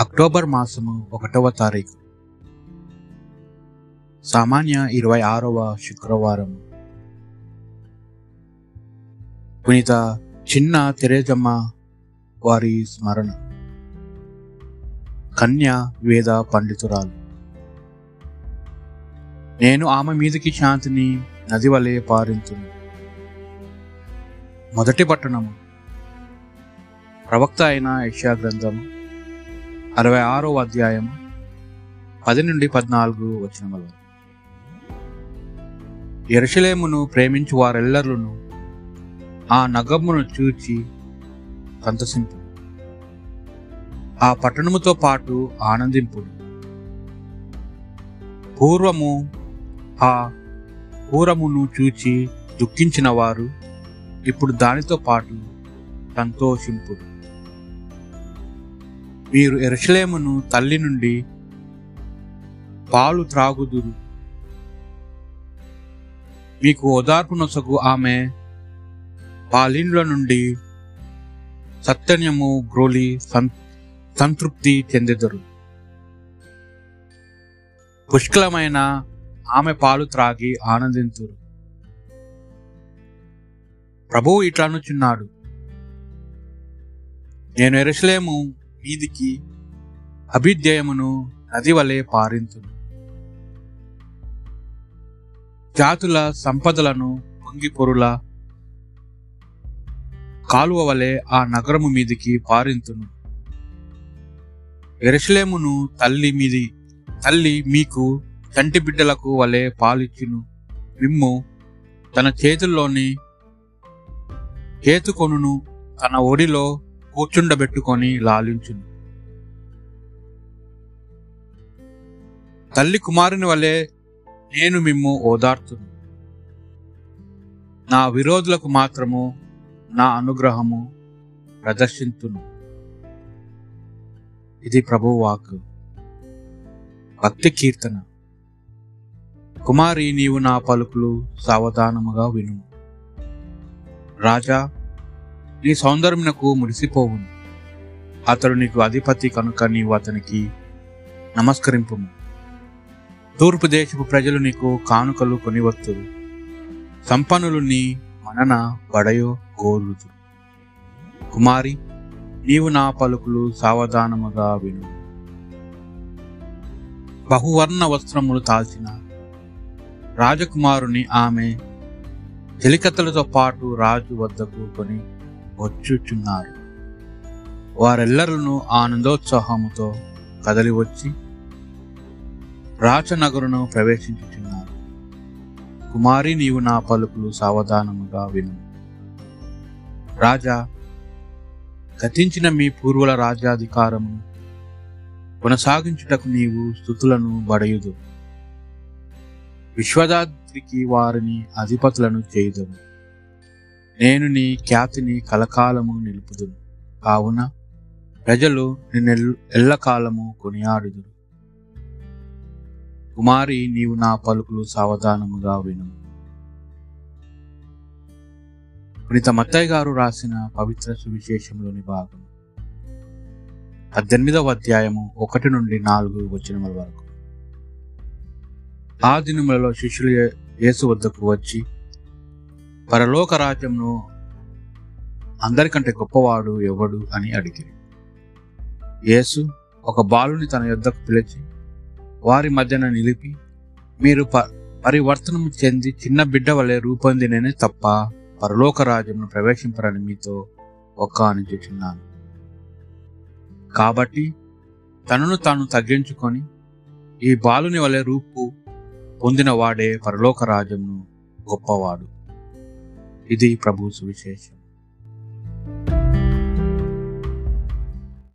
October మాసము ఒకటవ తారీఖు. సామాన్య ఇరవై ఆరవ శుక్రవారం. పునీత చిన్న తెరేజమ్మ వారి స్మరణ. కన్య వేద పండితురాలు. నేను ఆమె మీదకి శాంతిని నది వలె పారించును మొదటి పట్టణము. ప్రవక్త అయిన యెషయా గ్రంథము. అరవై ఆరో అధ్యాయం పది నుండి పద్నాలుగు వచనములు. ఎరుషలేమును ప్రేమించు వారెల్లరును ఆ నగమును చూచి సంతసింపు. ఆ పట్టణముతో పాటు ఆనందింపుడు పూర్వము ఆ పూరమును చూచి దుఃఖించిన వారు ఇప్పుడు దానితో పాటు సంతోషింపుడు మీరు ఎరుషలేమును తల్లి నుండి పాలు త్రాగుదురు. మీకు ఓదార్పునొసగు ఆమె పాలిండ్ల నుండి సత్యన్యము గ్రోలి సం- సంతృప్తి చెందెదరు. పుష్కలమైన ఆమె పాలు త్రాగి ఆనందింతురు. ప్రభువు ఇట్లనుచున్నాడు. నేను ఎరుసలేము మీదికి అభిధ్యయమును నది వలె పారింతును. జాతుల సంపదలను పొంగిపొరుల కాలువ వలె ఆ నగరము మీదికి పారింతును. ఎరసలేమును తల్లి మీది తల్లి మీకు తంటి బిడ్డలకు వలె పాలిచ్చును. మిమ్ము తన చేతుల్లోని చేతుకొనును తన ఒడిలో కూర్చుండబెట్టుకొని లాలించును. తల్లి కుమారుని వలె నేను మిమ్ము ఓదార్తును నా విరోధులకు మాత్రము నా అనుగ్రహము ప్రదర్శించును. ఇది ప్రభు వాక్ భక్తి కీర్తన. కుమారి నీవు నా పలుకులు సావధానముగా విను. రాజా నీ సౌందర్యమునకు మురిసిపోవును అతడు నీకు అధిపతి కనుక నీవు అతనికి నమస్కరింపు తూర్పు దేశపు ప్రజలు నీకు కానుకలు కొనివత్తురు. సంపన్నులు నీ మనన బడయో గోరుదు. కుమారి నీవు నా పలుకులు సావధానముగా విను. బహువర్ణ వస్త్రములు తాల్చిన రాజకుమారుని ఆమె చెలికత్తలతో పాటు రాజు వద్దకు కొని వచ్చుచున్నారు. వారెల్లరూ ఆనందోత్సాహముతో కదలి వచ్చి రాచనగరును ప్రవేశించుచున్నారు. కుమారి నీవు నా పలుకులు సావధానముగా విను. రాజా గతించిన మీ పూర్వుల రాజ్యాధికారము కొనసాగించుటకు నీవు స్థుతులను బడయుదు విశ్వదాద్రికి వారిని అధిపతులను చేయుదము నేను నీ ఖ్యాతిని కలకాలము నిలుపుదును. కావున ప్రజలు నిన్నెల్ ఎల్లకాలము కొనియాడుదురు. కుమారి నీవు నా పలుకులు సావధానముగా విను. పునీత మత్తయ్య గారు రాసిన పవిత్ర సువిశేషంలోని భాగం పద్దెనిమిదవ అధ్యాయము ఒకటి నుండి నాలుగు వచనముల వరకు. ఆ దినములలో శిష్యులు యేసు వద్దకు వచ్చి పరలోక రాజ్యంను అందరికంటే గొప్పవాడు ఎవడు అని అడిగిరి. యేసు ఒక బాలుని తన యొద్దకు పిలిచి వారి మధ్యన నిలిపి మీరు ప పరివర్తనము చెంది చిన్న బిడ్డ వలె రూపొందిననే తప్ప పరలోక రాజ్యంను ప్రవేశింపరని మీతో ఒక్క అని చెప్తున్నాను. కాబట్టి తనను తాను తగ్గించుకొని ఈ బాలుని వలె రూపు పొందిన వాడే పరలోక రాజ్యంను గొప్పవాడు. ఇది ప్రభు సువిశేషం